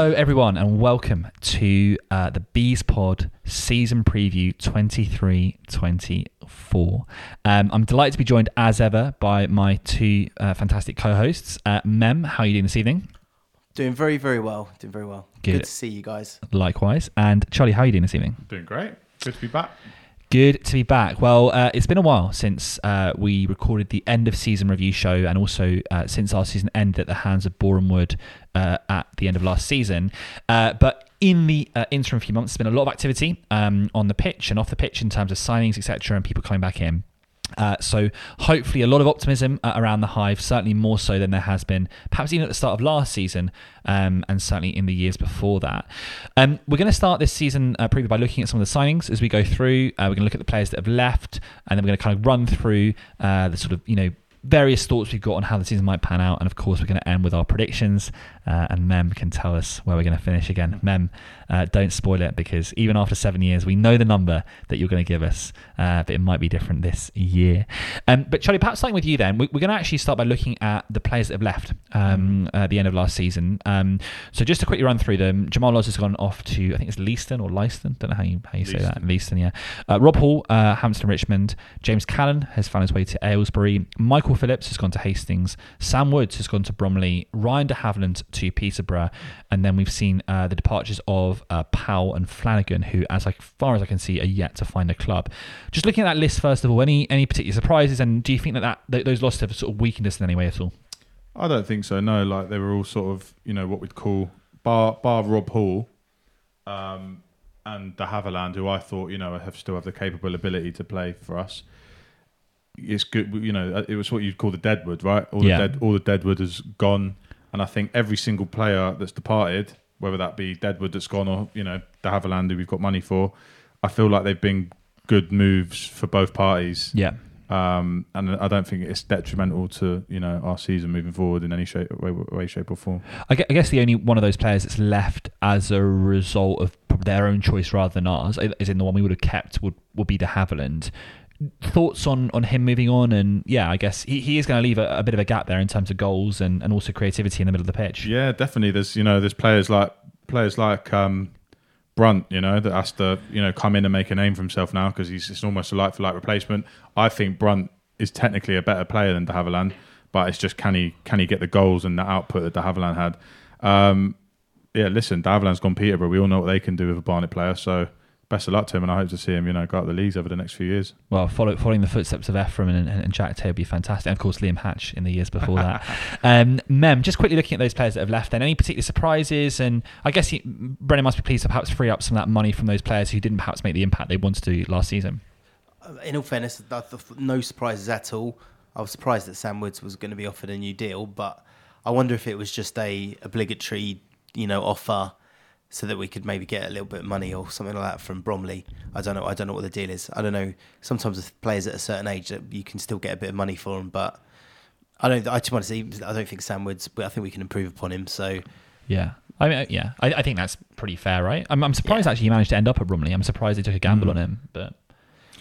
Hello, everyone, and welcome to uh, the Bees Pod season preview 23 24. Um, I'm delighted to be joined as ever by my two uh, fantastic co hosts. Uh, Mem, how are you doing this evening? Doing very, very well. Doing very well. Good. Good, to see you guys. Likewise. And Charlie, how are you doing this evening? Doing great. Good to be back. Good to be back. Well, uh, it's been a while since uh, we recorded the end of season review show, and also uh, since our season ended at the hands of Boreham Wood uh, at the end of last season. Uh, but in the uh, interim few months, there's been a lot of activity um, on the pitch and off the pitch in terms of signings, etc., and people coming back in. Uh, so hopefully a lot of optimism uh, around the hive certainly more so than there has been perhaps even at the start of last season um, and certainly in the years before that. Um, we're going to start this season uh, preview by looking at some of the signings as we go through. Uh, we're going to look at the players that have left and then we're going to kind of run through uh, the sort of you know various thoughts we've got on how the season might pan out. And of course we're going to end with our predictions uh, and mem can tell us where we're going to finish again. Mem uh, don't spoil it because even after seven years, we know the number that you're going to give us, uh, but it might be different this year. Um, but Charlie, perhaps starting with you then, we, are going to actually start by looking at the players that have left um, at the end of last season. Um, so just to quickly run through them, Jamal Loz has gone off to I think it's Leiston or Leiston, don't know how you how you say that, Leiston, yeah. Uh, Rob Hall, uh, Hampton Richmond, James Callan has found his way to Aylesbury, Michael Phillips has gone to Hastings, Sam Woods has gone to Bromley, Ryan de Havilland to Peterborough, and then we've seen uh, the departures of uh, Powell and Flanagan, who, as like, far as I can see, are yet to find a club. Just looking at that list first of all, any any particular surprises, and do you think that, that, that those losses have sort of weakened us in any way at all? I don't think so. No, like they were all sort of you know what we'd call bar bar Rob Hall, um, and de Havilland, who I thought you know have still have the capable ability to play for us. It's good, you know. It was what you'd call the deadwood, right? All Yeah. the dead, all the deadwood has gone, and I think every single player that's departed, whether that be deadwood that's gone or you know de Havilland who we've got money for, I feel like they've been good moves for both parties. Yeah. Um, and I don't think it's detrimental to you know our season moving forward in any shape, way, way shape or form. I guess the only one of those players that's left as a result of their own choice rather than ours, is in the one we would have kept, would, would be de Havilland. Thoughts on, on him moving on? And yeah, I guess he, he is going to leave a, a bit of a gap there in terms of goals and, and also creativity in the middle of the pitch. Yeah, definitely. There's you know there's players like players like um, Brunt, you know, that has to you know come in and make a name for himself now because he's it's almost a like for like replacement. I think Brunt is technically a better player than De Havilland, but it's just can he can he get the goals and the output that De Havilland had. Um, yeah, listen, De Havilland's gone Peterborough. We all know what they can do with a Barnet player. So best of luck to him, and I hope to see him, you know, go up the leagues over the next few years. Well, follow, following the footsteps of Ephron and, and, and Jack Tay would be fantastic. And of course, Liam Hatch in the years before that. um, Mem, just quickly looking at those players that have left, then any particular surprises? And I guess he, Brennan must be pleased to perhaps free up some of that money from those players who didn't perhaps make the impact they wanted to last season. Uh, In all fairness, th- th- no surprises at all. I was surprised that Sam Woods was going to be offered a new deal, but I wonder if it was just a obligatory, you know, offer so that we could maybe get a little bit of money or something like that from Bromley. I don't know. I don't know what the deal is. I don't know. Sometimes with players at a certain age, that you can still get a bit of money for them, but I don't. I just want to even- I don't think Sam Woods. But I think we can improve upon him. So Yeah. I mean, yeah, I, I think that's pretty fair, right? I'm, I'm surprised actually he managed to end up at Bromley. I'm surprised they took a gamble on him, but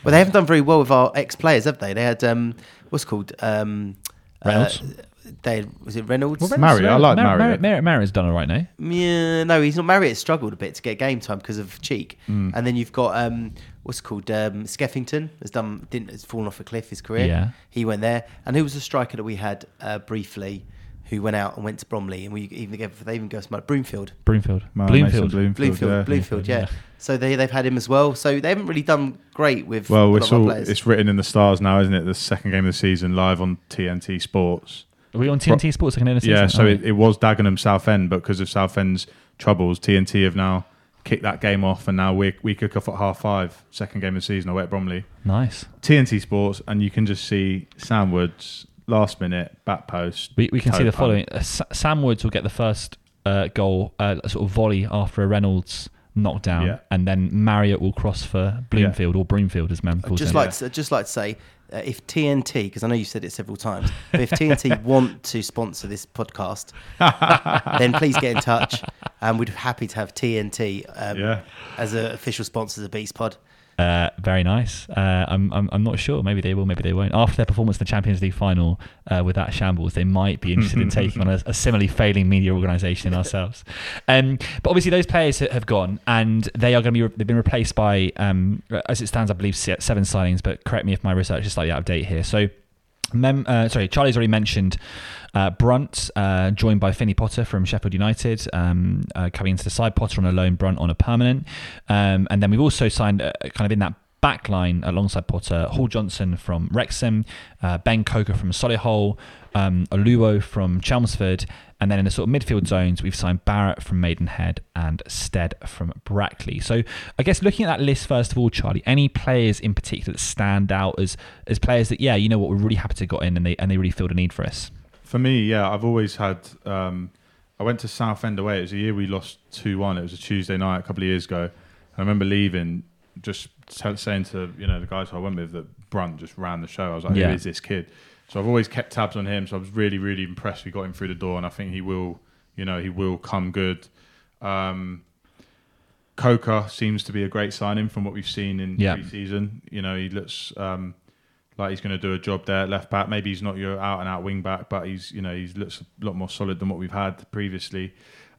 Well, they haven't done very well with our ex players, have they? They had um, what's called um, Reynolds? Uh, they was it Reynolds? Well, Marriott, I like Marriott. Marriott, Marriott's done all right now. yeah, no, he's not. Marriott struggled a bit to get game time because of Cheek, Mm. and then you've got um, what's it called um, Skeffington has done didn't has fallen off a cliff his career. Yeah. he went there, and who was the striker that we had uh, briefly? Who went out and went to Bromley, and we even gave they even go to Broomfield. Broomfield. Mason Bloomfield. Bloomfield, Bloomfield, yeah. Bloomfield, yeah. yeah. So they they've had him as well. So they haven't really done great with Well, a lot it's of our all players. it's written in the stars now, isn't it? The second game of the season live on TNT Sports. Are we on TNT Sports second end of season? Yeah, so it, it was Dagenham Southend, but because of Southend's troubles, TNT have now kicked that game off, and now we we kick off at half five, second game of the season away at Bromley. nice. TNT Sports, and you can just see Sam Woods last minute back post. We, we can see the punt. following. Uh, Sam Woods will get the first uh, goal, uh, a sort of volley after a Reynolds knockdown, Yeah. and then Marriott will cross for Bloomfield or Broomfield, as Mem I'd calls just it. like to, I'd just like to say, uh, if TNT, because I know you said it several times, but if TNT want to sponsor this podcast, then please get in touch, and we'd be happy to have TNT um, Yeah. as an official sponsor of the Bees Pod. Uh, very nice. Uh, I'm, I'm I'm not sure. Maybe they will. Maybe they won't. After their performance in the Champions League final uh, with that shambles, they might be interested in taking on a, a similarly failing media organisation ourselves. Um, but obviously, those players have gone, and they are going to be. They've been replaced by, um, as it stands, I believe seven signings. But correct me if my research is slightly out of date here. So. Mem, uh, sorry, Charlie's already mentioned uh, Brunt, uh, joined by Finny Potter from Sheffield United, um, uh, coming into the side. Potter on a loan, Brunt on a permanent. Um, and then we've also signed uh, kind of in that back line alongside Potter, Hall Johnson from Wrexham, uh, Ben Coker from Solihull, um, Oluwo from Chelmsford, and then in the sort of midfield zones, we've signed Barrett from Maidenhead and Stead from Brackley. So I guess looking at that list first of all, Charlie, any players in particular that stand out as as players that yeah, you know what, we're really happy to got in and they and they really filled a need for us. For me, yeah, I've always had. Um, I went to Southend away. It was a year we lost two one. It was a Tuesday night a couple of years ago. I remember leaving, just saying to you know the guys I went with that Brunt just ran the show. I was like, yeah. who is this kid? So I've always kept tabs on him. So I was really really impressed. We got him through the door, and I think he will. You know, he will come good. Um, Coker seems to be a great signing from what we've seen in yeah. pre-season. You know, he looks um, like he's going to do a job there at left back. Maybe he's not your out and out wing back, but he's you know he looks a lot more solid than what we've had previously.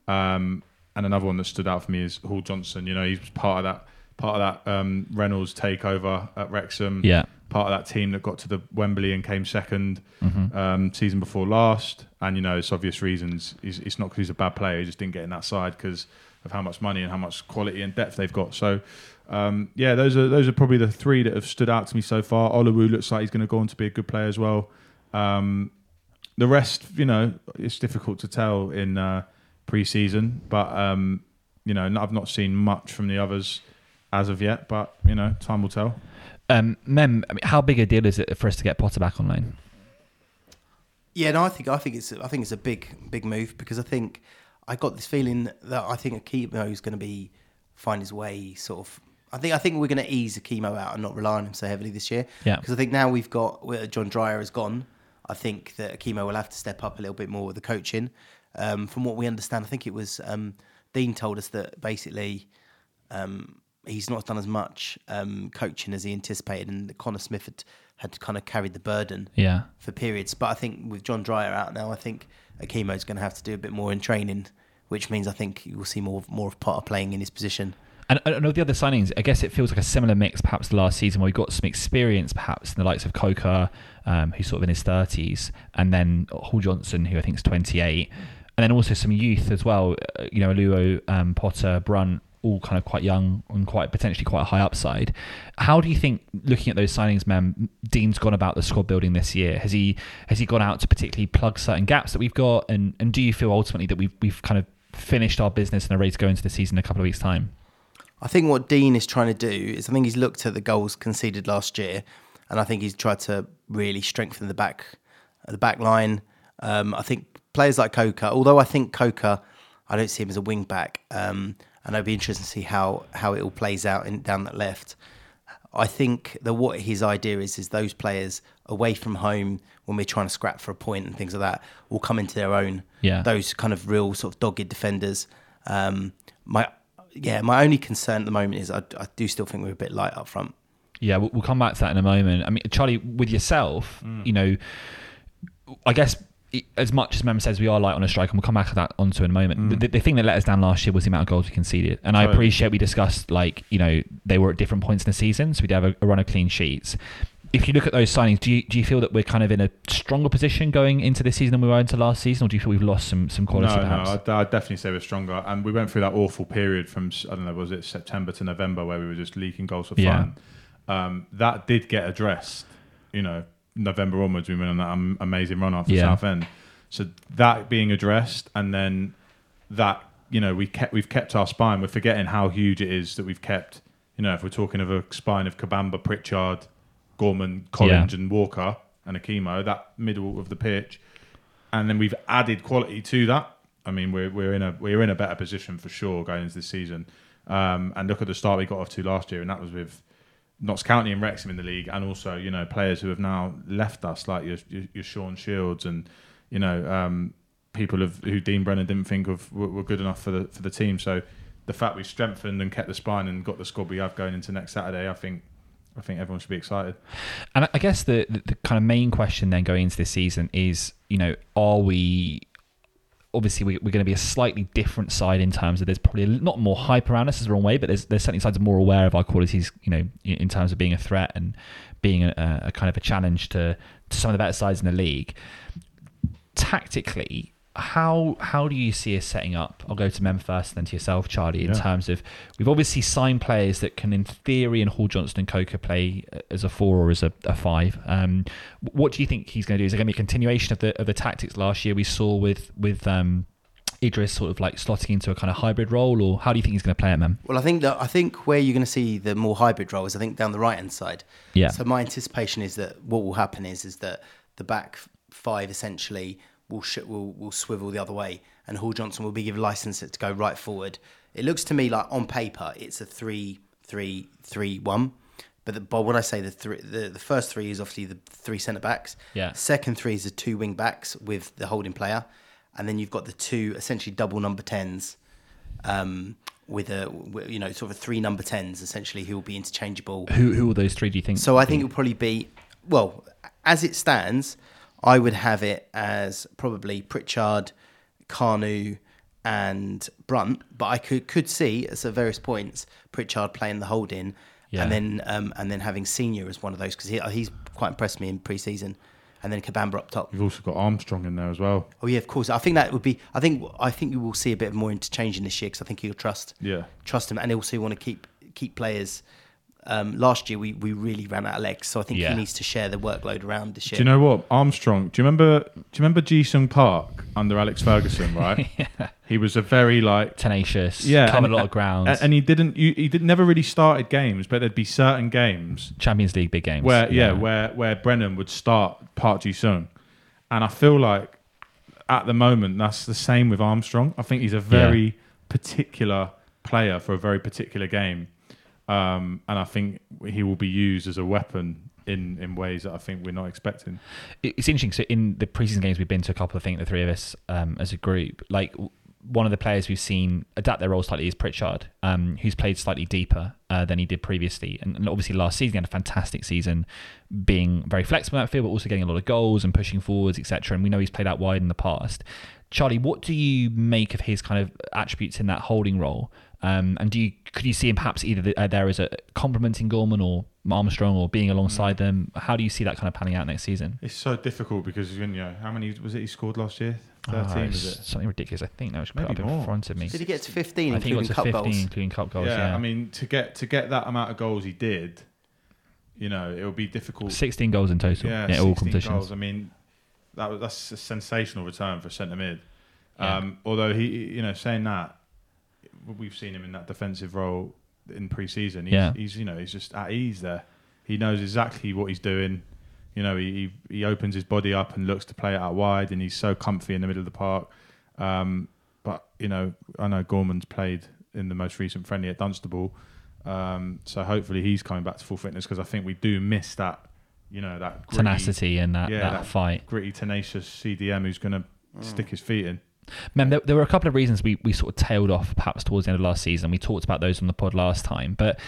Um, and another one that stood out for me is Hall Johnson. You know he's part of that part of that um, Reynolds takeover at Wrexham. Yeah, part of that team that got to the Wembley and came 2nd mm-hmm. um, season before last. And you know it's obvious reasons. It's, it's not because he's a bad player. He just didn't get in that side because of how much money and how much quality and depth they've got. So um, yeah, those are those are probably the three that have stood out to me so far. Oluwo looks like he's going to go on to be a good player as well. Um, the rest, you know, it's difficult to tell in uh, pre-season, but um, you know, I've not seen much from the others as of yet. But you know, time will tell. Um, Mem, I mean, how big a deal is it for us to get Potter back online? Yeah, no, I think I think it's I think it's a big big move because I think I got this feeling that I think Akimo is going to be find his way sort of I think I think we're going to ease Akimo out and not rely on him so heavily this year. Yeah. Because I think now we've got John Dyer has gone. I think that Akimo will have to step up a little bit more with the coaching. Um, from what we understand, I think it was um, Dean told us that basically um, he's not done as much um, coaching as he anticipated, and Connor Smith had, had kind of carried the burden yeah. for periods. But I think with John Dyer out now, I think Akimo is going to have to do a bit more in training, which means I think you will see more more of Potter playing in his position. And I know the other signings, I guess it feels like a similar mix perhaps the last season where we got some experience perhaps in the likes of Coker, um, who's sort of in his 30s, and then Hall Johnson, who I think is 28, and then also some youth as well, uh, you know, Luo, um, Potter, Brunt, all kind of quite young and quite potentially quite high upside. How do you think, looking at those signings, Mem, Dean's gone about the squad building this year? Has he has he gone out to particularly plug certain gaps that we've got, and and do you feel ultimately that we've we've kind of finished our business and are ready to go into the season in a couple of weeks' time? I think what Dean is trying to do is I think he's looked at the goals conceded last year, and I think he's tried to really strengthen the back the back line. Um, I think players like Coker, although I think Coker, I don't see him as a wing back, um, and I'd be interested to see how how it all plays out in, down that left. I think that what his idea is is those players away from home when we're trying to scrap for a point and things like that will come into their own. Yeah, those kind of real sort of dogged defenders. Um, my yeah, my only concern at the moment is I, I do still think we're a bit light up front. Yeah, we'll, we'll come back to that in a moment. I mean, Charlie, with yourself, mm. you know, I guess as much as Mem says we are light on a strike, and we'll come back to that onto in a moment. Mm. The, the, thing that let us down last year was the amount of goals we conceded, and I appreciate we discussed like you know they were at different points in the season, so we'd have a, a run of clean sheets if you look at those signings, do you do you feel that we're kind of in a stronger position going into this season than we were into last season, or do you feel we've lost some some quality? No, perhaps? no, I'd, I'd, definitely say we're stronger, and we went through that awful period from I don't know, was it September to November where we were just leaking goals for fun. Yeah. Um, that did get addressed. You know, November onwards, we went on that amazing run after yeah. Southend. So that being addressed, and then that you know we kept we've kept our spine. We're forgetting how huge it is that we've kept. You know, if we're talking of a spine of Kabamba, Pritchard, Gorman, Collins, yeah. and Walker and Akimo, that middle of the pitch, and then we've added quality to that. I mean, we're we're in a we're in a better position for sure going into this season. Um, and look at the start we got off to last year, and that was with Notts County and Wrexham in the league, and also you know players who have now left us, like your your, your Sean Shields, and you know um, people have, who Dean Brennan didn't think of were, were, good enough for the for the team. So the fact we've strengthened and kept the spine and got the squad we have going into next Saturday, I think I think everyone should be excited. And I guess the, the, the kind of main question then going into this season is, you know, are we obviously we, we're going to be a slightly different side in terms of there's probably not more hype around us is the wrong way, but there's there's certainly sides are more aware of our qualities, you know, in, in terms of being a threat and being a, a kind of a challenge to to some of the better sides in the league. Tactically, how how do you see us setting up? I'll go to Mem first, then to yourself, Charlie. In Yeah. terms of we've obviously signed players that can, in theory, and Hall Johnson and Coker play as a four or as a, a five. Um, what do you think he's going to do? Is it going to be a continuation of the of the tactics last year we saw with with um, Idris sort of like slotting into a kind of hybrid role, or how do you think he's going to play it, Mem? Well, I think that I think where you're going to see the more hybrid role is I think down the right hand side. Yeah. So my anticipation is that what will happen is is that the back five essentially will sh- will will swivel the other way, and Hall Johnson will be given license to go right forward. It looks to me like on paper it's a three three three one. But, the, but when I say the three, the, the first three is obviously the three centre backs. Yeah. Second three is the two wing backs with the holding player, and then you've got the two essentially double number tens, um, with a you know sort of three number tens essentially who will be interchangeable. Who who will those three do you think? So I think it will probably be well as it stands. I would have it as probably Pritchard, Kanu, and Brunt, but I could could see at various points Pritchard playing the holding, Yeah. and then um, and then having Senior as one of those because he, he's quite impressed me in pre-season, and then Kabamba up top. You've also got Armstrong in there as well. Oh yeah, of course. I think that would be. I think I think you will see a bit more interchange in this year because I think he'll trust Yeah. trust him, and also want to keep keep players. Um, last year we, we really ran out of legs, so I think Yeah. he needs to share the workload around this year. Do you know what Armstrong? Do you remember? Do you remember Ji Sung Park under Alex Ferguson? Right. He was a very like tenacious, yeah, covered and- a lot of ground, and, and he didn't. You, he did never really started games, but there'd be certain games Champions League big games. where yeah, where where Brennan would start Park Ji Sung, and I feel like at the moment that's the same with Armstrong. I think he's a very particular player for a very particular game, um, and I think he will be used as a weapon in in ways that I think we're not expecting. It's interesting. So in the preseason games we've been to a couple, I think the three of us um, as a group, like one of the players we've seen adapt their role slightly is Pritchard, um, who's played slightly deeper uh, than he did previously, and, and obviously last season he had a fantastic season, being very flexible in that field, but also getting a lot of goals and pushing forwards, etc. And we know he's played out wide in the past. Charlie, what do you make of his kind of attributes in that holding role? Um, and do you could you see him perhaps either the, uh, there as a complementing Gorman or Armstrong or being alongside them? How do you see that kind of panning out next season? It's so difficult because you know how many was it he scored last year? Oh, Thirteen it's was it? Something ridiculous. I think that was put Maybe up in front of me. Did he get to 15, I think he got to cup 15, goals? including cup goals. yeah, Yeah, I mean to get to get that amount of goals he did, you know, it will be difficult. 16 goals in total. yeah, Yeah, all competitions. goals. I mean, that was that's a sensational return for centre mid. Yeah. Um, Although he, you know, saying that, we've seen him in that defensive role in pre-season. He's, Yeah. he's you know he's just at ease there. He knows exactly what he's doing. You know, he he he opens his body up and looks to play it out wide, and he's so comfy in the middle of the park. Um, but you know, I know Gorman's played in the most recent friendly at Dunstable, um, so hopefully he's coming back to full fitness because I think we do miss that, you know, that gritty, Tenacity and that, Yeah, that, that- fight. gritty, tenacious CDM who's going to stick his feet in. Man, there, there were a couple of reasons we, we sort of tailed off perhaps towards the end of last season. We talked about those on the pod last time. But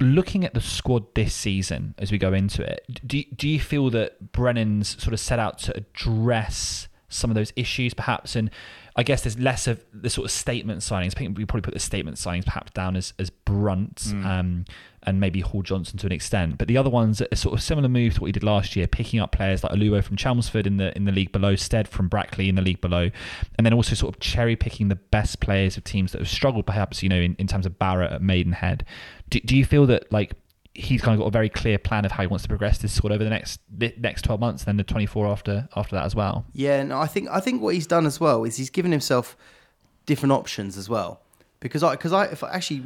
looking at the squad this season as we go into it, do, do you feel that Brennan's sort of set out to address some of those issues perhaps? And I guess there's less of the sort of statement signings. I think we probably put the statement signings perhaps down as, as Brunt um, and maybe Hall Johnson to an extent. But the other ones are a sort of similar move to what he did last year, picking up players like Oluwo from Chelmsford in the in the league below, Stead from Brackley in the league below, and then also sort of cherry picking the best players of teams that have struggled, perhaps you know in, in terms of Barrett at Maidenhead. Do, do you feel that like he's kind of got a very clear plan of how he wants to progress this squad over the next the next twelve months, and then the twenty four after after that as well? Yeah, no, I think I think what he's done as well is he's given himself different options as well. Because I because I if I actually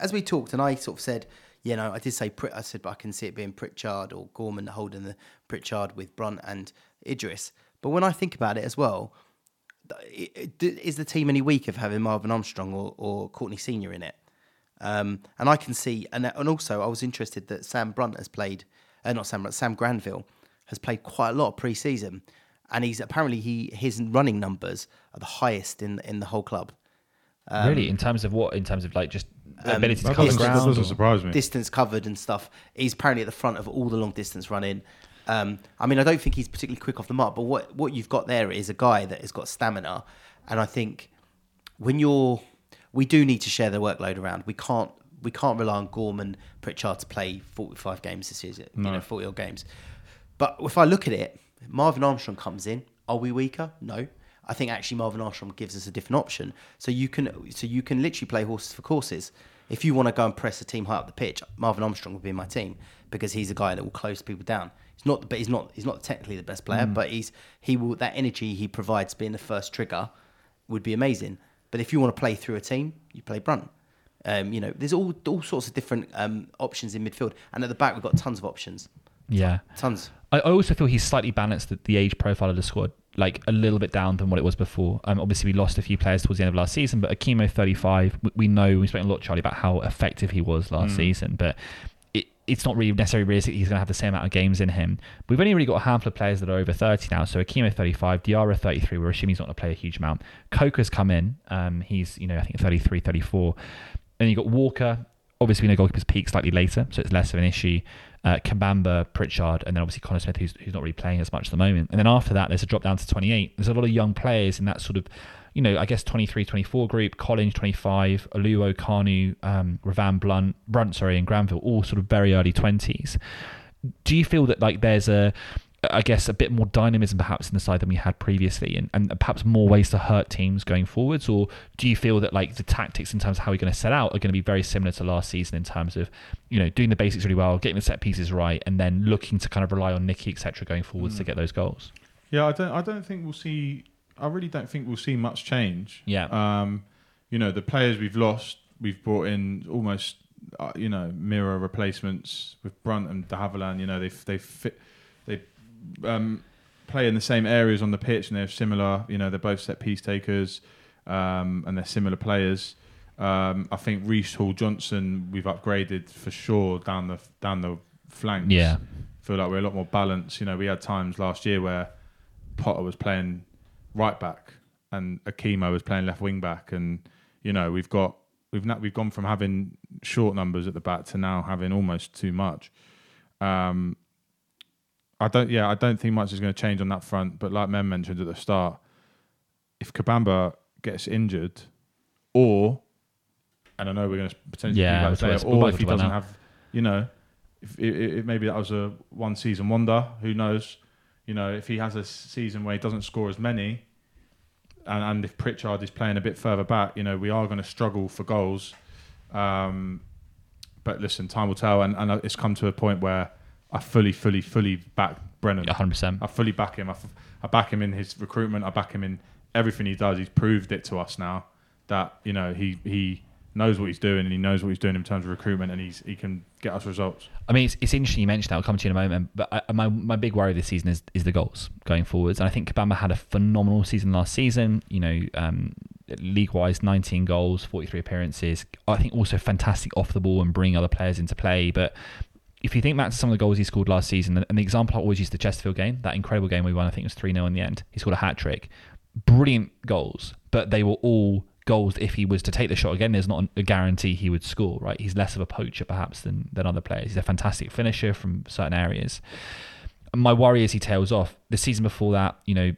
as we talked and I sort of said, you know, I did say I said, but I can see it being Pritchard or Gorman holding the Pritchard with Brunt and Idris. But when I think about it as well, is the team any weak of having Marvin Armstrong or, or Courtney Senior in it? Um, and I can see, and and also I was interested that Sam Brunt has played, uh, not Sam Brunt, Sam Granville has played quite a lot of pre-season, and he's apparently he his running numbers are the highest in in the whole club. Um, really, in terms of what? In terms of like just Um, ability to cover doesn't, that ground. doesn't surprise me. distance covered and stuff. He's apparently at the front of all the long distance running. Um, I mean, I don't think he's particularly quick off the mark, but what what you've got there is a guy that has got stamina, and I think when you're, we do need to share the workload around. We can't we can't rely on Gorman Pritchard to play forty five games this season, you know, forty odd games. But if I look at it, Marvin Armstrong comes in. Are we weaker? No. I think actually Marvin Armstrong gives us a different option. So you can so you can literally play horses for courses. If you want to go and press a team high up the pitch, Marvin Armstrong will be in my team because he's a guy that will close people down. He's not, but he's not. He's not technically the best player, mm. but he's he will that energy he provides being the first trigger would be amazing. But if you want to play through a team, you play Brunt. Um, you know, there's all all sorts of different um, options in midfield, and at the back we've got tons of options, Yeah. tons. I I also feel he's slightly balanced the, the age profile of the squad, like a little bit down than what it was before. Um, obviously, we lost a few players towards the end of last season, but Akimo 35, we, we know, we spoke a lot, Charlie, about how effective he was last season, but it, it's not really necessarily realistic he's going to have the same amount of games in him. We've only really got a handful of players that are over 30 now. So Akimo 35, Diarra 33, we're assuming he's not going to play a huge amount. Coker's come in. Um, he's, you know, I think 33, 34. Then you've got Walker. Obviously, we know goalkeepers peak slightly later, so it's less of an issue. Uh, Kabamba, Pritchard, and then obviously Connor Smith, who's, who's not really playing as much at the moment. And then after that, there's a drop down to 28. There's a lot of young players in that sort of, you know, I guess 23, 24 group. Collins, 25, Oluwo, Kanu, um, Ravan Blunt, Brunt, sorry, and Granville, all sort of very early 20s. Do you feel that like there's a, I guess, a bit more dynamism perhaps in the side than we had previously, and, and perhaps more ways to hurt teams going forwards? Or do you feel that like the tactics in terms of how we're going to set out are going to be very similar to last season in terms of, you know, doing the basics really well, getting the set pieces right, and then looking to kind of rely on Nicky, etc., going forwards to get those goals? Yeah, I don't. I don't think we'll see. I really don't think we'll see much change. Yeah. Um, you know, the players we've lost, we've brought in almost, uh, you know, mirror replacements with Brunt and De Havilland. You know, they they fit, they um, play in the same areas on the pitch, and they're similar. You know, they're both set piece takers, um, and they're similar players. Um, I think Reece Hall Johnson we've upgraded for sure down the down the flanks. Yeah. feel like we're a lot more balanced. You know, we had times last year where Potter was playing right back and Akimo was playing left wing back, and you know we've got we've not, we've gone from having short numbers at the back to now having almost too much. Um, I don't, yeah, I don't think much is going to change on that front. But like Mem mentioned at the start, if Kabamba gets injured, or and I know we're going to potentially Yeah, about to say, or if he doesn't have, you know, if, if, if maybe that was a one season wonder, who knows? You know, if he has a season where he doesn't score as many, and, and if Pritchard is playing a bit further back, you know, we are going to struggle for goals. Um, but listen, time will tell, and, and it's come to a point where I fully, fully, fully back Brennan. Yeah, 100%. I fully back him. I, f- I back him in his recruitment. I back him in everything he does. He's proved it to us now that you know he he knows what he's doing and he knows what he's doing in terms of recruitment, and he's he can get us results. I mean, it's, it's interesting you mentioned that. I'll come to you in a moment. But I, my my big worry this season is is the goals going forwards. And I think Kabamba had a phenomenal season last season. You know, um, league wise, 19 goals, 43 appearances. I think also fantastic off the ball and bringing other players into play. But if you think back to some of the goals he scored last season, and the example I always use the Chesterfield game, that incredible game we won, I think it was 3 0 in the end. He scored a hat trick. Brilliant goals, but they were all goals. If he was to take the shot again, there's not a guarantee he would score, right? He's less of a poacher perhaps than, than other players. He's a fantastic finisher from certain areas. My worry is he tails off. The season before that, you know,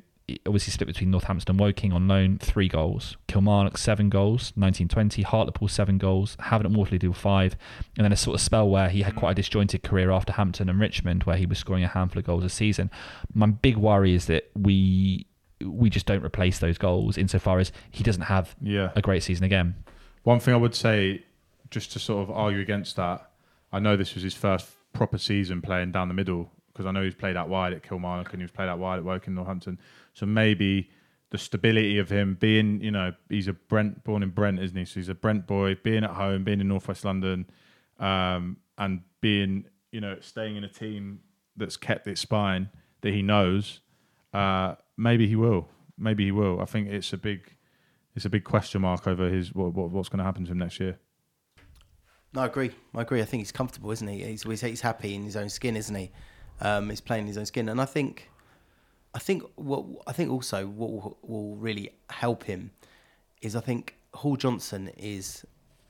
obviously split between Northampton and Woking on loan, three goals. Kilmarnock, seven goals, 1920. Hartlepool, seven goals. Havant and Waterlooville five. And then a sort of spell where he had quite a disjointed career after Hampton and Richmond, where he was scoring a handful of goals a season. My big worry is that we we just don't replace those goals insofar as he doesn't have Yeah. a great season again. One thing I would say, just to sort of argue against that, I know this was his first proper season playing down the middle because I know he's played out wide at Kilmarnock and he's played out wide at Woking Northampton. So maybe the stability of him being, you know, he's a Brent born in Brent, isn't he? So he's a Brent boy, being at home, being in Northwest London, um, and being, you know, staying in a team that's kept its spine that he knows. Uh, maybe he will. Maybe he will. I think it's a big, it's a big question mark over his what, what what's going to happen to him next year. No, I agree. I agree. I think he's comfortable, isn't he? He's he's, he's happy in his own skin, isn't he? Um, he's playing in his own skin, and I think, I think what I think also what will, will really help him is I think Hall Johnson is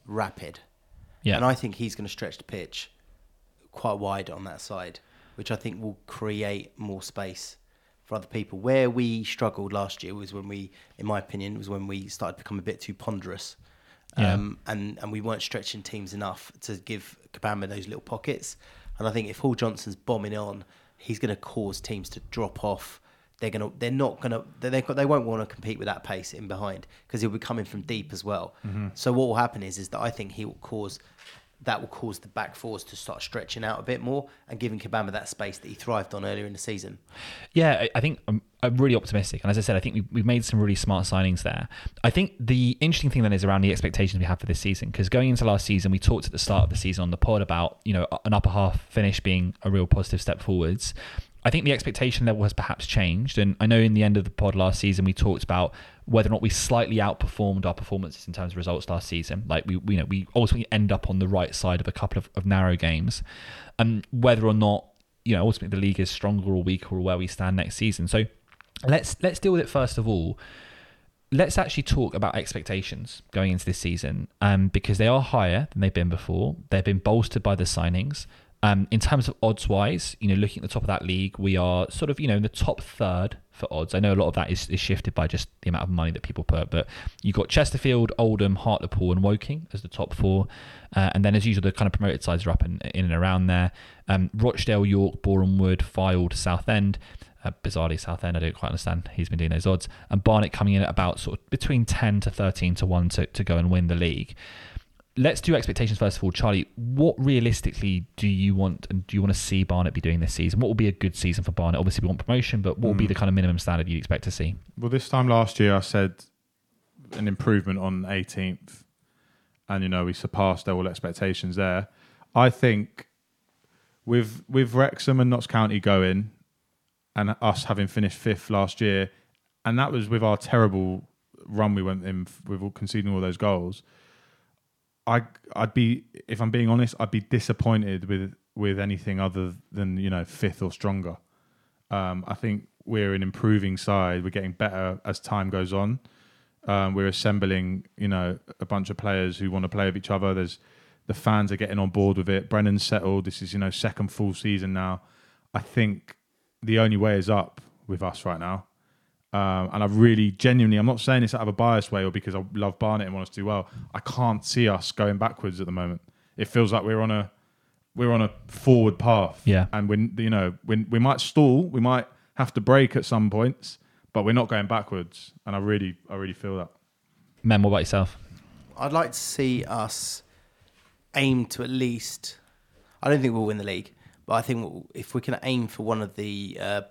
rapid, Yeah. and I think he's going to stretch the pitch quite wide on that side, which I think will create more space for other people. Where we struggled last year was when we, in my opinion, was when we started to become a bit too ponderous. Yeah. Um, and, and we weren't stretching teams enough to give Kabamba those little pockets. And I think if Hall Johnson's bombing on, he's going to cause teams to drop off. They're gonna, they're not gonna, they they won't want to compete with that pace in behind because he'll be coming from deep as well. So what will happen is, is that I think he will cause, that will cause the back fours to start stretching out a bit more and giving Kabamba that space that he thrived on earlier in the season. Yeah, I- think I'm, I'm really optimistic. And as I said, I think we, we've made some really smart signings there. I think the interesting thing then is around the expectations we have for this season. Because going into last season, we talked at the start of the season on the pod about, you know, an upper half finish being a real positive step forwards. I think the expectation level has perhaps changed. And I know in the end of the pod last season, we talked about whether or not we slightly outperformed our performances in terms of results last season. Like we, we you know, we ultimately end up on the right side of a couple of, of narrow games. And whether or not you know ultimately the league is stronger or weaker or where we stand next season. So let's let's deal with it first of all. Let's actually talk about expectations going into this season, um, because they are higher than they've been before. They've been bolstered by the signings. Um, in terms of odds wise, you know, looking at the top of that league, we are sort of you know in the top third for odds. I know a lot of that is, is shifted by just the amount of money that people put, but you've got Chesterfield, Oldham, Hartlepool, and Woking as the top four, uh, and then as usual the kind of promoted sides are up in, in and around there. Um, Rochdale, York, Boreham Wood, Fylde, Southend. Uh, bizarrely, Southend, I don't quite understand. He's been doing those odds, and Barnet coming in at about sort of between ten to thirteen to one to, to go and win the league. Let's do expectations first of all, Charlie. What realistically do you want and do you want to see Barnet be doing this season? What will be a good season for Barnet? Obviously, we want promotion, but what will be hmm. the kind of minimum standard you'd expect to see? Well, this time last year, I said an improvement on 18th, and you know we surpassed all expectations there. I think with with Wrexham and Notts County going, and us having finished fifth last year, and that was with our terrible run we went in with all conceding all those goals. I I'd be if I'm being honest, I'd be disappointed with with anything other than you know fifth or stronger. Um, I think we're an improving side. We're getting better as time goes on. Um, we're assembling, you know, a bunch of players who want to play with each other. There's the fans are getting on board with it. Brennan's settled. This is, you know, second full season now. I think the only way is up with us right now. Um, and I really genuinely, I'm not saying this out of a biased way or because I love Barnet and want us to do well. I can't see us going backwards at the moment. It feels like we're on a we're on a forward path. Yeah. And when you know, when we might stall, we might have to break at some points, but we're not going backwards. And I really, I really feel that. Mem, what about yourself? I'd like to see us aim to at least. I don't think we'll win the league, but I think if we can aim for one of the uh,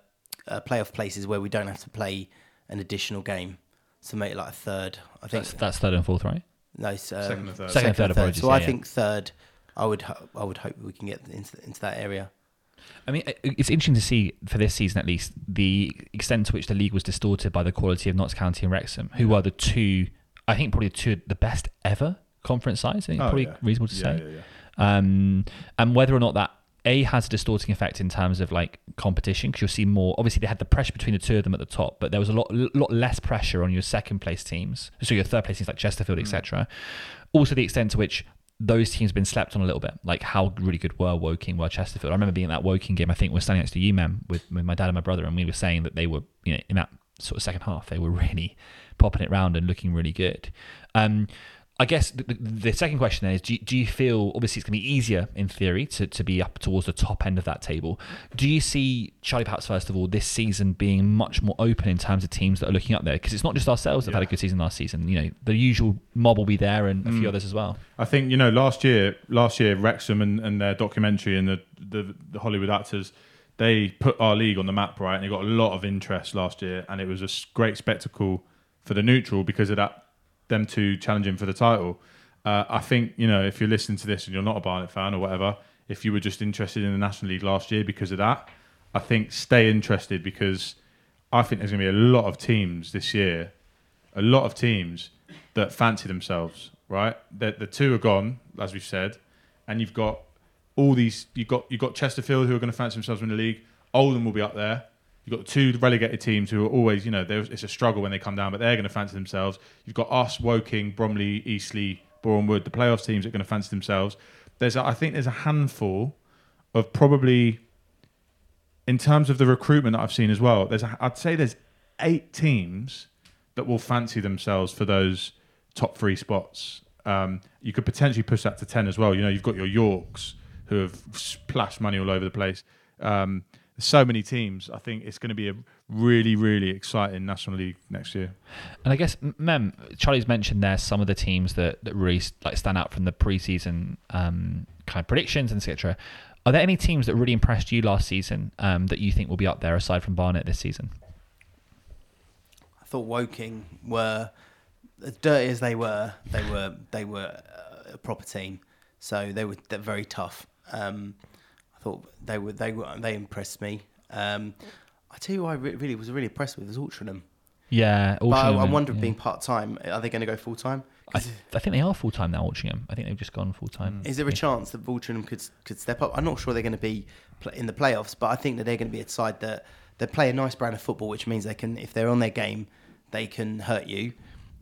uh, playoff places where we don't have to play an additional game, so make it like a third. I think That's, that's third and fourth, right? no, it's, um, Second and third. Second and third, apologies, So yeah, I yeah. think third. I would ho- I would hope we can get into into that area. I mean, it's interesting to see for this season at least the extent to which the league was distorted by the quality of Notts County and Wrexham, who are the two, I think, probably two of the best ever conference sides. I think Oh, probably yeah. reasonable to Yeah, say. yeah, yeah. Um, and whether or not that a has a distorting effect in terms of like competition, because you'll see more. Obviously, they had the pressure between the two of them at the top, but there was a lot, lot less pressure on your second place teams, so your third place teams like Chesterfield, etc. Also, the extent to which those teams have been slept on a little bit, like how really good were Woking, were Chesterfield. I remember being at that Woking game. I think we are standing next to you, Mem, with, with my dad and my brother, and we were saying that they were, you know, in that sort of second half, they were really popping it round and looking really good. Um, I guess the, the, second question then is do you, do you feel, obviously, it's going to be easier in theory to, to be up towards the top end of that table? Do you see, Charlie, perhaps first of all, this season being much more open in terms of teams that are looking up there? Because it's not just ourselves that have had a good season last season. You know, the usual mob will be there and a few mm. others as well. I think you know last year, last year Wrexham and, and their documentary and the, the the Hollywood actors, they put our league on the map, right? And it got a lot of interest last year, and it was a great spectacle for the neutral because of that them two challenging for the title. Uh, I think you know if you're listening to this and you're not a Barnet fan or whatever, if you were just interested in the National League last year because of that, I think stay interested because I think there's going to be a lot of teams this year, a lot of teams that fancy themselves. Right, the, the two are gone, as we've said, and you've got all these. You've got you've got Chesterfield who are going to fancy themselves in the league. Oldham will be up there. You've got two relegated teams who are always, you know, it's a struggle when they come down, but they're going to fancy themselves. You've got us, Woking, Bromley, Eastleigh, Boreham Wood, the playoffs teams that are going to fancy themselves. There's, a, I think, there's a handful of probably, in terms of the recruitment that I've seen as well. There's, a, I'd say, there's eight teams that will fancy themselves for those top three spots. Um, you could potentially push that to ten as well. You know, you've got your Yorks who have splashed money all over the place. Um, so many teams. I think it's going to be a really, really exciting National League next year. And I guess, Mem, Charlie's mentioned there some of the teams that, that really like stand out from the preseason um, kind of predictions, and etc. Are there any teams that really impressed you last season um, that you think will be up there aside from Barnet this season? I thought Woking were as dirty as they were. They were they were uh, a proper team, so they were they're very tough. Um, I thought they were they were they impressed me. Um, I tell you, I re- really was really impressed with was Altrincham. Yeah, But I, I wonder, yeah. being part time, are they going to go full time? I, th- I think they are full time now, Altrincham. I think they've just gone full time. Is there a chance that Altrincham could could step up? I'm not sure they're going to be in the playoffs, but I think that they're going to be a side that they play a nice brand of football, which means they can, if they're on their game, they can hurt you.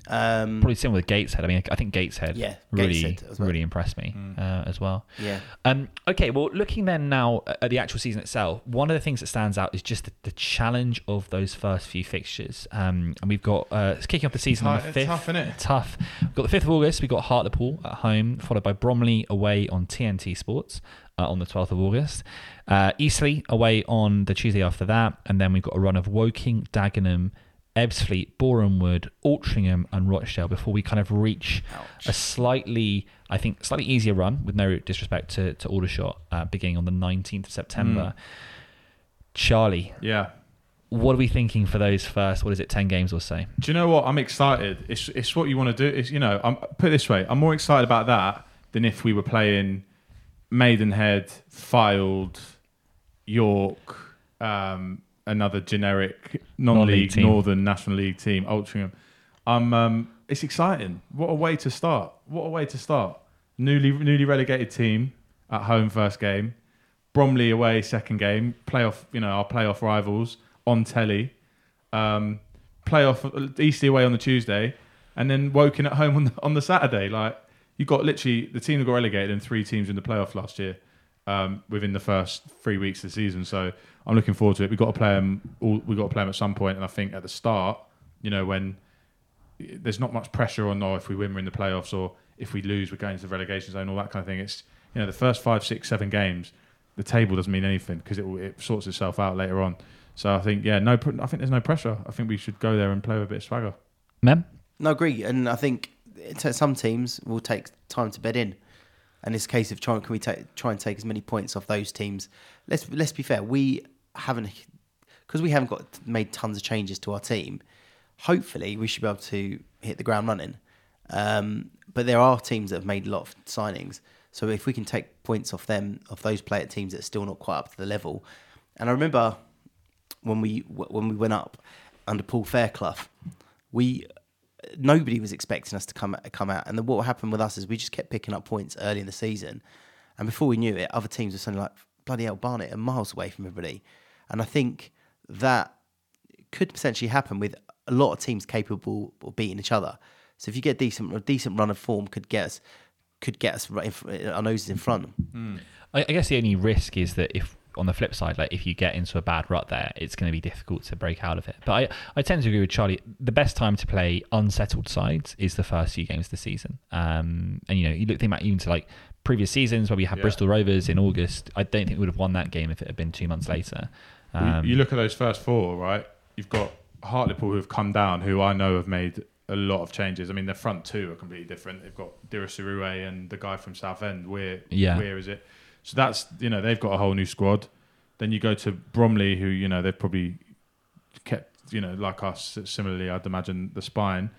Um, Probably similar with Gateshead. I mean, I think Gateshead Yeah, really, Gateshead as well. really impressed me uh, as well. yeah. Um, okay, well, looking then now at the actual season itself, one of the things that stands out is just the, the challenge of those first few fixtures. Um, and we've got uh, it's kicking off the season on the It's fifth. tough, innit? Tough. We've got the fifth of August. We've got Hartlepool at home, followed by Bromley away on TNT Sports uh, on the twelfth of August. Uh, Eastleigh away on the Tuesday after that, and then we've got a run of Woking, Dagenham. Ebbsfleet, Boreham Wood, Altrincham, and Rochdale before we kind of reach a slightly, I think, slightly easier run with no disrespect to, to Aldershot, uh, beginning on the 19th of September. Charlie, Yeah. what are we thinking for those first, what is it, 10 games or so? Do you know what? I'm excited. It's it's what you want to do. It's you know, I'm put it this way. I'm more excited about that than if we were playing Maidenhead, Filed, York, um, another generic Non-league. Northern National League team, Altrincham. Um, um, it's exciting. What a way to start! What a way to start. Newly newly relegated team at home first game. Bromley away second game. Playoff, you know, our playoff rivals on telly. Um, playoff Eastleigh away on the Tuesday, and then Woking at home on the, on the Saturday. Like you got literally the team that got relegated and three teams in the playoff last year um, within the first three weeks of the season. So I'm looking forward to it. We've got to play them. All, we've got to play them at some point, and I think at the start, you know, when there's not much pressure on, or if we win, we're in the playoffs, or if we lose, we're going to the relegation zone, all that kind of thing. It's you know the first five, six, seven games, the table doesn't mean anything because it, it sorts itself out later on. So I think yeah, no, I think there's no pressure. I think we should go there and play with a bit of swagger. Mem? No, agree. And I think some teams will take time to bed in. And a case of trying, can we take, try and take as many points off those teams? Let's let's be fair. We haven't because we haven't got made tons of changes to our team. Hopefully, we should be able to hit the ground running. Um, but there are teams that have made a lot of signings. So if we can take points off them, off those player teams that are still not quite up to the level, and I remember when we when we went up under Paul Fairclough, we nobody was expecting us to come come out. And what happened with us is we just kept picking up points early in the season, and before we knew it, other teams were suddenly like bloody hell, Barnet are miles away from everybody. And I think that could potentially happen with a lot of teams capable of beating each other. So if you get decent a decent run of form, could get us could get us right in, our noses in front. Hmm. I, I guess the only risk is that if, on the flip side, like if you get into a bad rut there, it's going to be difficult to break out of it. But I, I tend to agree with Charlie. The best time to play unsettled sides is the first few games of the season. Um, and you know, you look think about even to like previous seasons where we had Yeah. Bristol Rovers in August. I don't think we would have won that game if it had been two months later. You- Um, you look at those first four, right? You've got Hartlepool who have come down, who I know have made a lot of changes. I mean, their front two are completely different. They've got Dieseruvwe and the guy from Southend. Where, Yeah. where is it? So that's you know they've got a whole new squad. Then you go to Bromley, who you know they've probably kept you know like us similarly. I'd imagine the spine.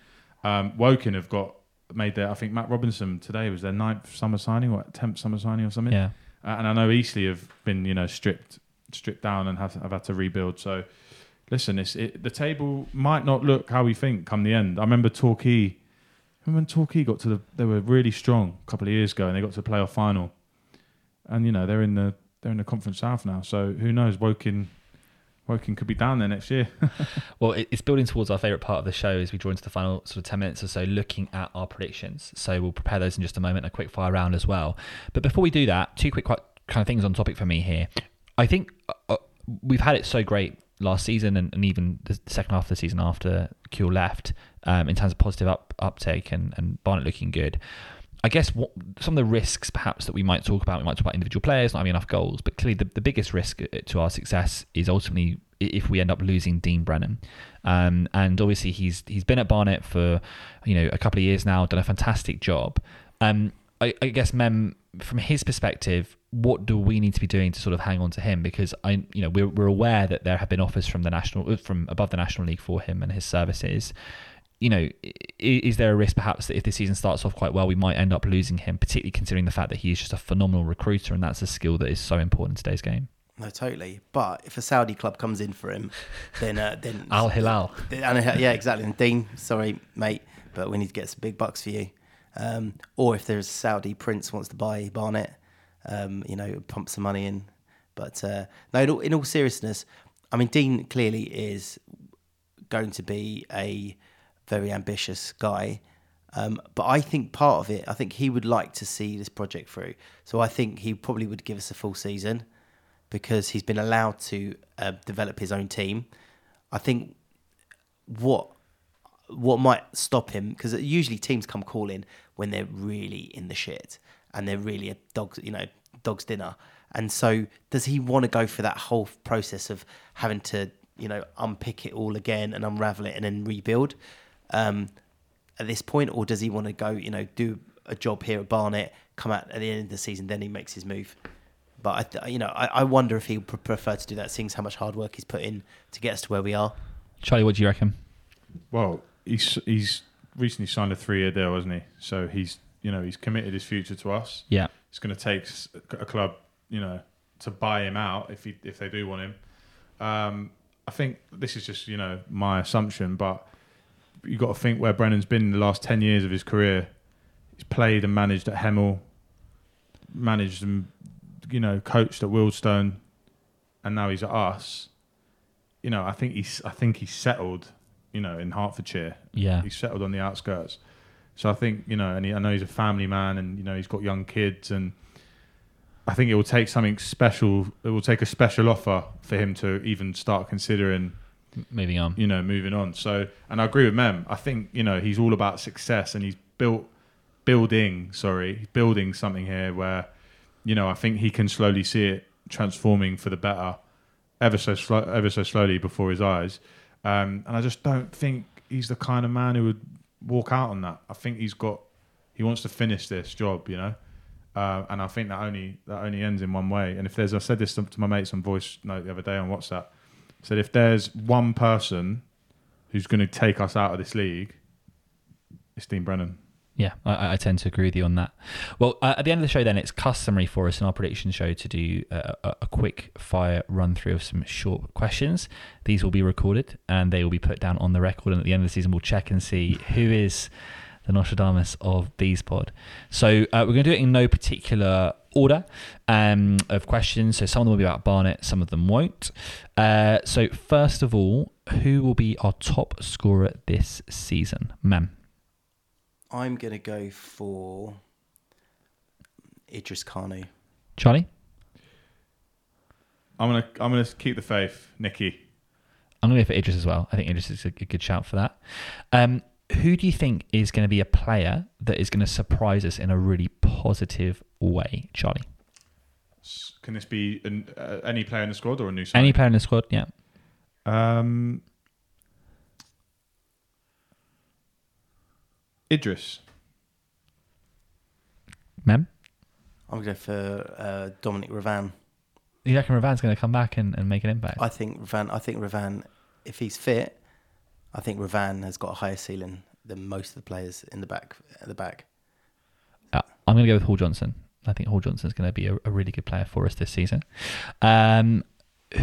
Um, Woking have got made their. I think Matt Robinson today was their ninth summer signing or tenth summer signing or something. yeah. Uh, and I know Eastleigh have been, you know, stripped stripped down and have, have had to rebuild. So, listen, it's, it, the table might not look how we think come the end. I remember Torquay. Remember when Torquay got to the? They were really strong a couple of years ago, and they got to the playoff final. And you know they're in the they're in the Conference South now. So who knows? Woking, Woking could be down there next year. Well, it's building towards our favourite part of the show as we draw into the final sort of 10 minutes or so, looking at our predictions. So we'll prepare those in just a moment, a quick fire round as well. But before we do that, two quick kind of things on topic for me here. I think uh, uh, we've had it so great last season and, and even the second half of the season after Kewell left um, in terms of positive up, uptake and, and Barnet looking good. I guess what, some of the risks perhaps that we might talk about, we might talk about individual players not having enough goals, but clearly the, the biggest risk uh, to our success is ultimately if we end up losing Dean Brennan. Um, and obviously he's he's been at Barnet for you know a couple of years now, done a fantastic job. Um, I, I guess Mem, from his perspective, what do we need to be doing to sort of hang on to him? Because I, you know, we're, we're aware that there have been offers from the national, from above the national league for him and his services. You know, is there a risk perhaps that if the season starts off quite well, we might end up losing him, particularly considering the fact that he is just a phenomenal recruiter and that's a skill that is so important in today's game. No, totally. But if a Saudi club comes in for him, then uh, then Al Hilal. Then- Al Hilal, yeah, exactly. And Dean, sorry, mate, but we need to get some big bucks for you. Um, or if there's a Saudi prince wants to buy Barnet, um, you know, pump some money in. But uh, no, in all, in all seriousness, I mean, Dean clearly is going to be a very ambitious guy. Um, but I think part of it, I think he would like to see this project through. So I think he probably would give us a full season because he's been allowed to uh, develop his own team. I think what what might stop him because usually teams come calling when they're really in the shit and they're really a dog's you know dog's dinner. And so does he want to go through that whole process of having to you know unpick it all again and unravel it and then rebuild um, at this point, or does he want to go you know do a job here at Barnet, come out at the end of the season, then he makes his move? But I, th- you know, I, I wonder if he would pr- prefer to do that, seeing how much hard work he's put in to get us to where we are. Charlie, what do you reckon? Well, he's he's recently signed a three-year deal, hasn't he? So he's you know he's committed his future to us. Yeah. It's going to take a club, you know, to buy him out if he if they do want him. Um, I think this is just you know my assumption, but you got to think where Brennan's been in the last ten years of his career. He's played and managed at Hemel, managed and you know coached at Wealdstone, and now he's at us. You know, I think he's I think he's settled. You know, in Hertfordshire, Yeah. he's settled on the outskirts. So I think you know, and he, I know he's a family man, and you know he's got young kids, and I think it will take something special. It will take a special offer for him to even start considering, Moving on. you know, moving on. So, and I agree with Mem. I think you know he's all about success, and he's built, building. Sorry, building something here where, you know, I think he can slowly see it transforming for the better, ever so ever so slowly before his eyes. Um, and I just don't think he's the kind of man who would walk out on that. I think he's got, he wants to finish this job, you know. Uh, and I think that only that only ends in one way. And if there's, I said this to, to my mates on voice note the other day on WhatsApp. Said if there's one person who's going to take us out of this league, it's Dean Brennan. Yeah, I, I tend to agree with you on that. Well, uh, at the end of the show, then it's customary for us in our prediction show to do a, a, a quick fire run through of some short questions. These will be recorded and they will be put down on the record. And at the end of the season, we'll check and see who is the Nostradamus of Bees Pod. So uh, we're going to do it in no particular order um, of questions. So some of them will be about Barnet, some of them won't. Uh, so first of all, who will be our top scorer this season? Mem. I'm going to go for Idris Kanu. Charlie? I'm gonna I'm gonna keep the faith, Nikki. I'm going to go for Idris as well. I think Idris is a, a good shout for that. Um, who do you think is going to be a player that is going to surprise us in a really positive way, Charlie? Can this be an, uh, any player in the squad or a new signing? Any player in the squad? Yeah. Um, Idris. Mem? I'm going to go for uh, Dominic Revan. You reckon Revan's going to come back and, and make an impact? I think Revan. I think Revan, if he's fit, I think Revan has got a higher ceiling than most of the players in the back. At the back. Uh, I'm going to go with Hall Johnson. I think Hall Johnson is going to be a, a really good player for us this season. Um,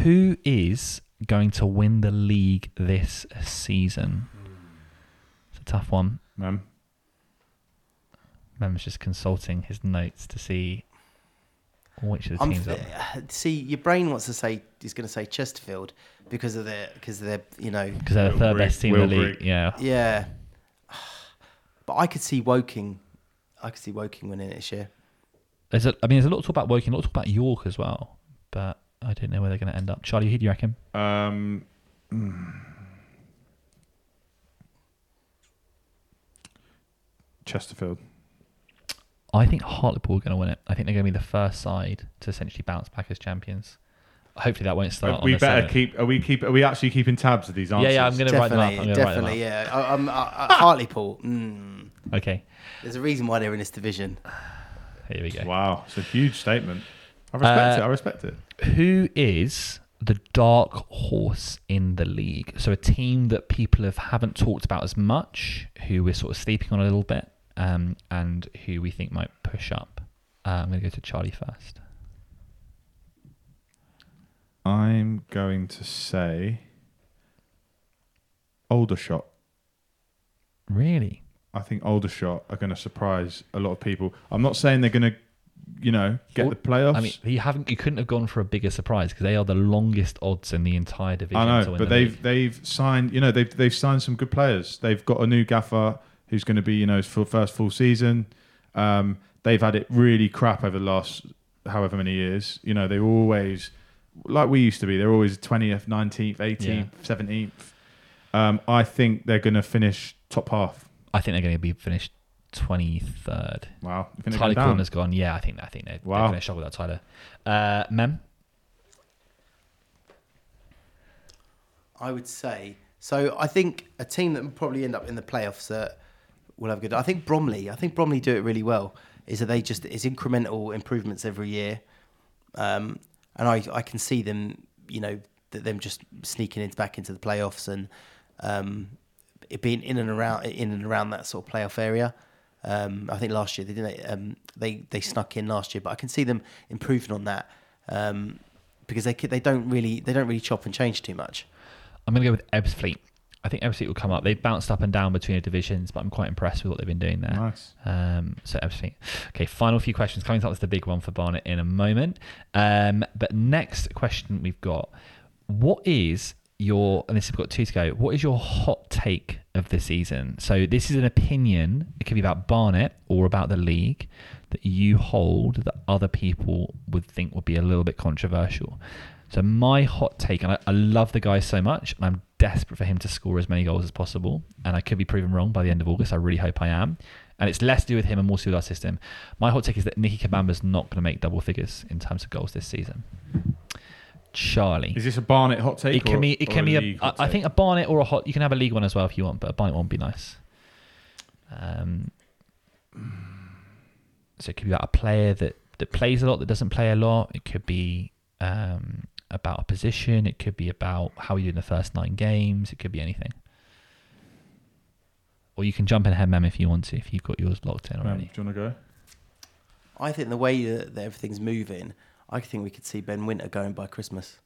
who is going to win the league this season? It's a tough one. Mem. Mem's just consulting his notes to see. Or which of the I'm teams? th- are see, your brain wants to say is going to say Chesterfield because of their because they're you know Because they're the third Grigg- best team in the league. Grigg. Yeah. yeah. But I could see Woking. I could see Woking winning it this year. There's a, I mean, there's a lot to talk about Woking, a lot to talk about York as well, but I don't know where they're going to end up. Charlie, who do you reckon? Um, mm. Chesterfield. I think Hartlepool are going to win it. I think they're going to be the first side to essentially bounce back as champions. Hopefully that won't start. Uh, on we the better seventh. keep. Are we keep? Are we actually keeping tabs of these Yeah, answers? yeah, yeah. I'm going to write them up. I'm Definitely, going to write them definitely, up. yeah. I, I'm, I, I, Hartlepool. Mm, Okay, there's a reason why they're in this division. here we go. Wow, it's a huge statement. I respect Uh, it. I respect it. Who is the dark horse in the league? So a team that people have haven't talked about as much, who we're sort of sleeping on a little bit, um, and who we think might push up. Uh, I'm going to go to Charlie first. I'm going to say Aldershot. Really? I think Aldershot are going to surprise a lot of people. I'm not saying they're going to, you know, get Well, the playoffs. I mean, you haven't. You couldn't have gone for a bigger surprise because they are the longest odds in the entire division. I know, but the they've league. they've signed. You know, they've they've signed some good players. They've got a new gaffer who's going to be, you know, his full, first full season. Um, they've had it really crap over the last however many years. You know, they were always like we used to be. They're always twentieth, nineteenth, eighteenth, seventeenth. Um, I think they're going to finish top half. I think they're going to be finished twenty third. Wow, you think they're Tyler going down? Corner's gone. Yeah, I think I think they're, Wow. they're going to struggle without Tyler. Uh, Mem, I would say so. I think a team that will probably end up in the playoffs that will have a good. I think Bromley. I think Bromley do it really well. Is that they just it's incremental improvements every year, um, and I I can see them. You know that them just sneaking into back into the playoffs and um, it being in and around in and around that sort of playoff area. Um, I think last year they didn't. Um, they they snuck in last year, but I can see them improving on that um, because they they don't really they don't really chop and change too much. I'm going to go with Ebbsfleet. I think Ebbsfleet will come up. They've bounced up and down between the divisions, but I'm quite impressed with what they've been doing there. Nice. Um, so Ebbsfleet. Okay, final few questions. Coming up with the big one for Barnet in a moment. Um, but next question we've got: What is your? And this we've got two to go. What is your hot take of the season? So this is an opinion. It could be about Barnet or about the league that you hold that other people would think would be a little bit controversial. So my hot take, and I, I love the guy so much, and I'm desperate for him to score as many goals as possible. And I could be proven wrong by the end of August. I really hope I am. And it's less to do with him and more to do with our system. My hot take is that Nicky Kabamba's not going to make double figures in terms of goals this season. Charlie. Is this a Barnet hot take? It can or- be. It can be. A, I, I think a Barnet or a hot. You can have a league one as well if you want, but a Barnet one would be nice. Um, so it could be about a player that that plays a lot, that doesn't play a lot. It could be um, about a position. It could be about how you do in the first nine games. It could be anything. Or you can jump in ahead, Mem, if you want to, if you've got yours locked in already. do you want to go? I think the way that, that everything's moving, I think we could see Ben Winter going by Christmas,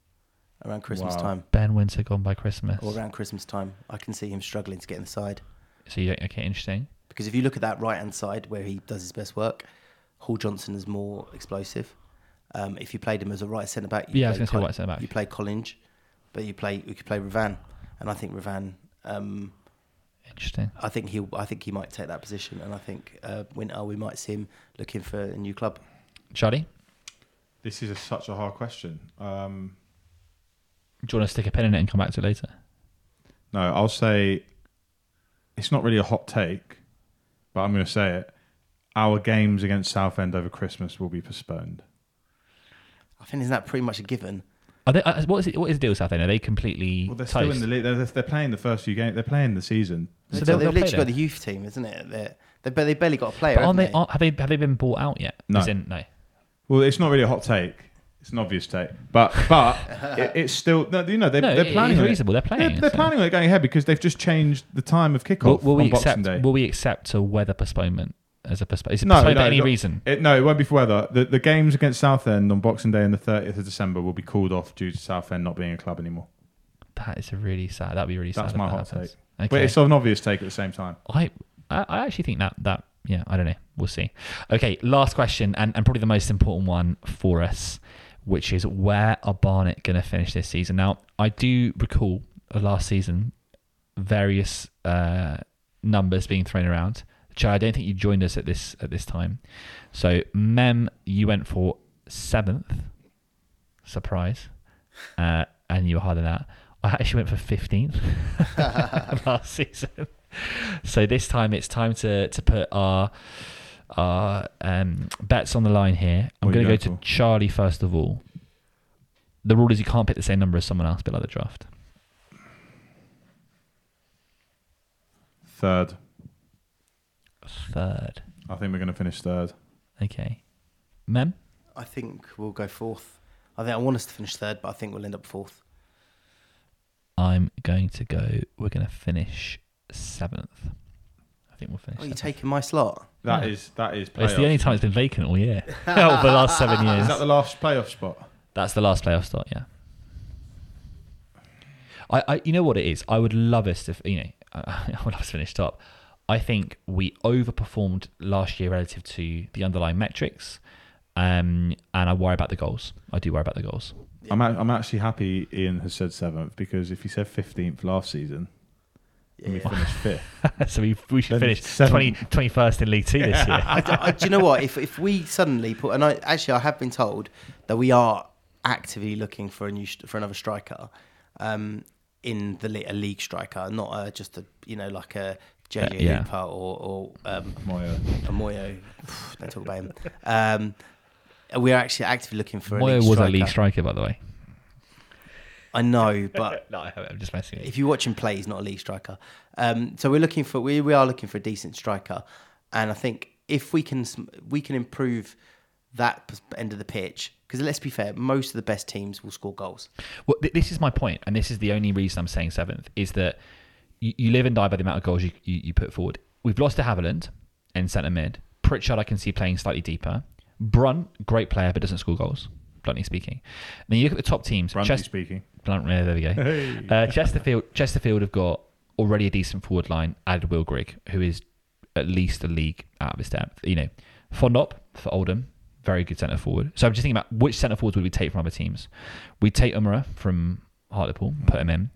around Christmas Wow. time, Ben Winter gone by Christmas. or around Christmas time. I can see him struggling to get in the side So you don't, okay, interesting. because if you look at that right hand side where he does his best work, Hall Johnson is more explosive. Um, if you played him as a right centre back, you Yeah, I was play gonna say right centre-back. You play Collinge, but you play you could play Revan, and I think Revan. Um, Interesting. I think he I think he might take that position, and I think uh, Winter we might see him looking for a new club. Charlie, This is a, such a hard question. Um, do you want to stick a pin in it and come back to it later? no, I'll say it's not really a hot take, but I'm going to say it. Our games against Southend over Christmas will be postponed. I think isn't that pretty much a given? Are they, uh, what is it? What is the deal with Southend? Are they completely Well, they're toast? still in the league. They're, they're playing the first few games. They're playing the season. So So they'll- they've they'll literally got the youth team, isn't it? They're, they they barely got a player. But aren't they, haven't aren't- have they have they been bought out yet? No. In, no. Well, it's not really a hot take. It's an obvious take, but but it, it's still no, you know they're, No, they're planning it's on it. reasonable. They're playing, They're, they're so- planning on it going ahead because they've just changed the time of kickoff will we on Boxing accept? Day. Will we accept a weather postponement as a postponement? Is it No, postponed no, for any no. reason? It, no, it won't be for weather. The, the games against Southend on Boxing Day and the 30th of December will be called off due to Southend not being a club anymore. That is a really sad. That'd be really sad. That's my hot take. Okay. But it's an obvious take at the same time. I, I I actually think that that yeah, I don't know. We'll see. Okay, last question, and, and probably the most important one for us, which is where are Barnet going to finish this season? Now, I do recall last season various uh, numbers being thrown around. Chad, I don't think you joined us at this at this time. So, Mem, you went for seventh. Surprise. Uh, and you were higher than that. I actually went for 15th last season. So this time it's time to to put our our um, bets on the line here. I'm going to go to for? Charlie first of all. The rule is you can't pick the same number as someone else, bit like the draft. Third. Third. I think we're going to finish third. Okay. Mem? I think we'll go fourth. I think I want us to finish third, but I think we'll end up fourth. I'm going to go. We're going to finish seventh. I think we'll finish. Oh, you seventh. taking my slot? That Yeah. is that is. It's the only time it's been vacant all year. oh, for the last seven years. Is that the last playoff spot? That's the last playoff start, yeah. I, I, you know what it is. I would love us to, you know, I would love us to finish top. I think we overperformed last year relative to the underlying metrics, um, and I worry about the goals. I do worry about the goals. I'm a- I'm actually happy Iain has said seventh because if he said fifteenth last season and we finished fifth, so we, we should Then finish seven. 20, 21st in League Two this year. I, d- I- do you know what? If if we suddenly put, and I actually I have been told that we are actively looking for a new for another striker, um, in the a league striker, not a, just a you know like a JJ Uh, yeah. Hooper or or um, Moya. a Moyo. Don't talk about him. Um, we are actually actively looking for a Moyo was striker. a league striker, by the way. I know, but no, I'm just messing with you. if you watch him play, he's not a league striker. Um, so we're looking for we, we are looking for a decent striker, and I think if we can we can improve that end of the pitch because let's be fair, most of the best teams will score goals. Well, th- this is my point, and this is the only reason I'm saying seventh is that you, you live and die by the amount of goals you, you, you put forward. We've lost to Havilland in centre mid. Pritchard, I can see playing slightly deeper. Brunt, great player, but doesn't score goals, bluntly speaking. And then you look at the top teams. Brunty Chest- speaking. Blunt, yeah, there we go. Hey. Uh, Chesterfield, Chesterfield have got already a decent forward line. Added Will Grigg, who is at least a league out of his depth. You know, Fondop for Oldham, very good centre forward. So I'm just thinking about which centre forwards would we take from other teams. We take Umerah from Hartlepool, put him in.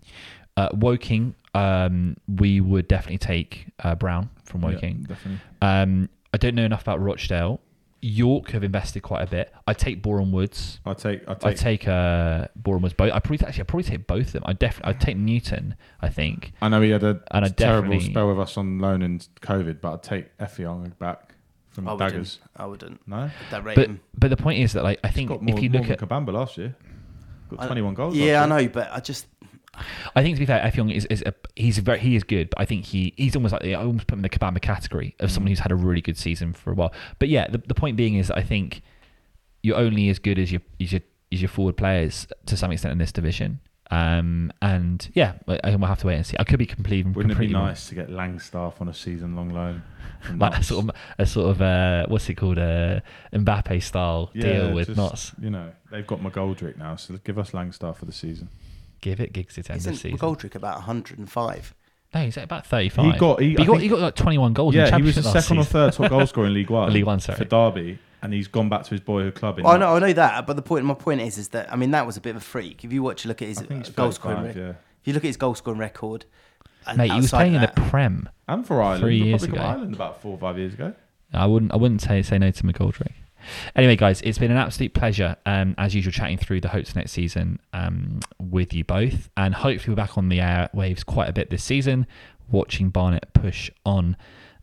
Uh, Woking, um, we would definitely take uh, Brown from Yeah, Woking. definitely. Um, I don't know enough about Rochdale. York have invested quite a bit. I take Boreham Woods. I take I take, I take take uh, Boreham Woods both. I probably actually I probably take both of them. I definitely I take Newton. I think. I know he had a And I terrible spell with us on loan in COVID, but I'd take Effiong back from I wouldn't. Daggers. I wouldn't. No, That rate But him. but the point is that like I think got more, if you look than at Kabamba last year. Got 21 goals. Yeah, I year. know, but I just I think to be fair, Effiong is, is a, he's very he is good, but I think he he's almost like I almost put him in the Kabamba category of Mm. someone who's had a really good season for a while. But yeah, the, the point being is that I think you're only as good as your as your as your forward players to some extent in this division. Um, and yeah, I, will have to wait and see. I could be completely Wouldn't it be completely nice to get Langstaff on a season-long loan? like a sort of a sort of uh, what's it called a Mbappe style deal with just, Notts. You know, they've got McGoldrick now, so give us Langstaff for the season. Give it gigs its end of isn't season. McGoldrick about 105? No, he's at about thirty-five. He got- he- But he I got think- he got like twenty-one goals. in yeah, the he was the last second or season. third top goal scorer in League One. League One, sorry. for Derby, and he's gone back to his boyhood club. In Well, I know, I know that, but the point, my point is, is that I mean that was a bit of a freak. If you watch, look at his I think it's goal scoring, 35, yeah. if you look at his goal scoring record, and Mate, he was outside playing of in the that- Prem. And for Ireland, Three years Republic of ago. Ireland about four or five years ago. I wouldn't I wouldn't say say no to McGoldrick. Anyway, guys, it's been an absolute pleasure, um, as usual, chatting through the Hopes Next season um, with you both, and hopefully we're back on the airwaves quite a bit this season, watching Barnet push on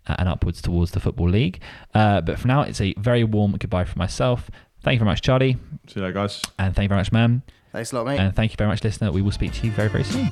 uh, and upwards towards the football league. Uh, but for now, it's a very warm goodbye from myself. Thank you very much, Charlie, See you later, guys. and thank you very much, Mem, Thanks a lot, mate. and thank you very much, listener. We will speak to you very very soon.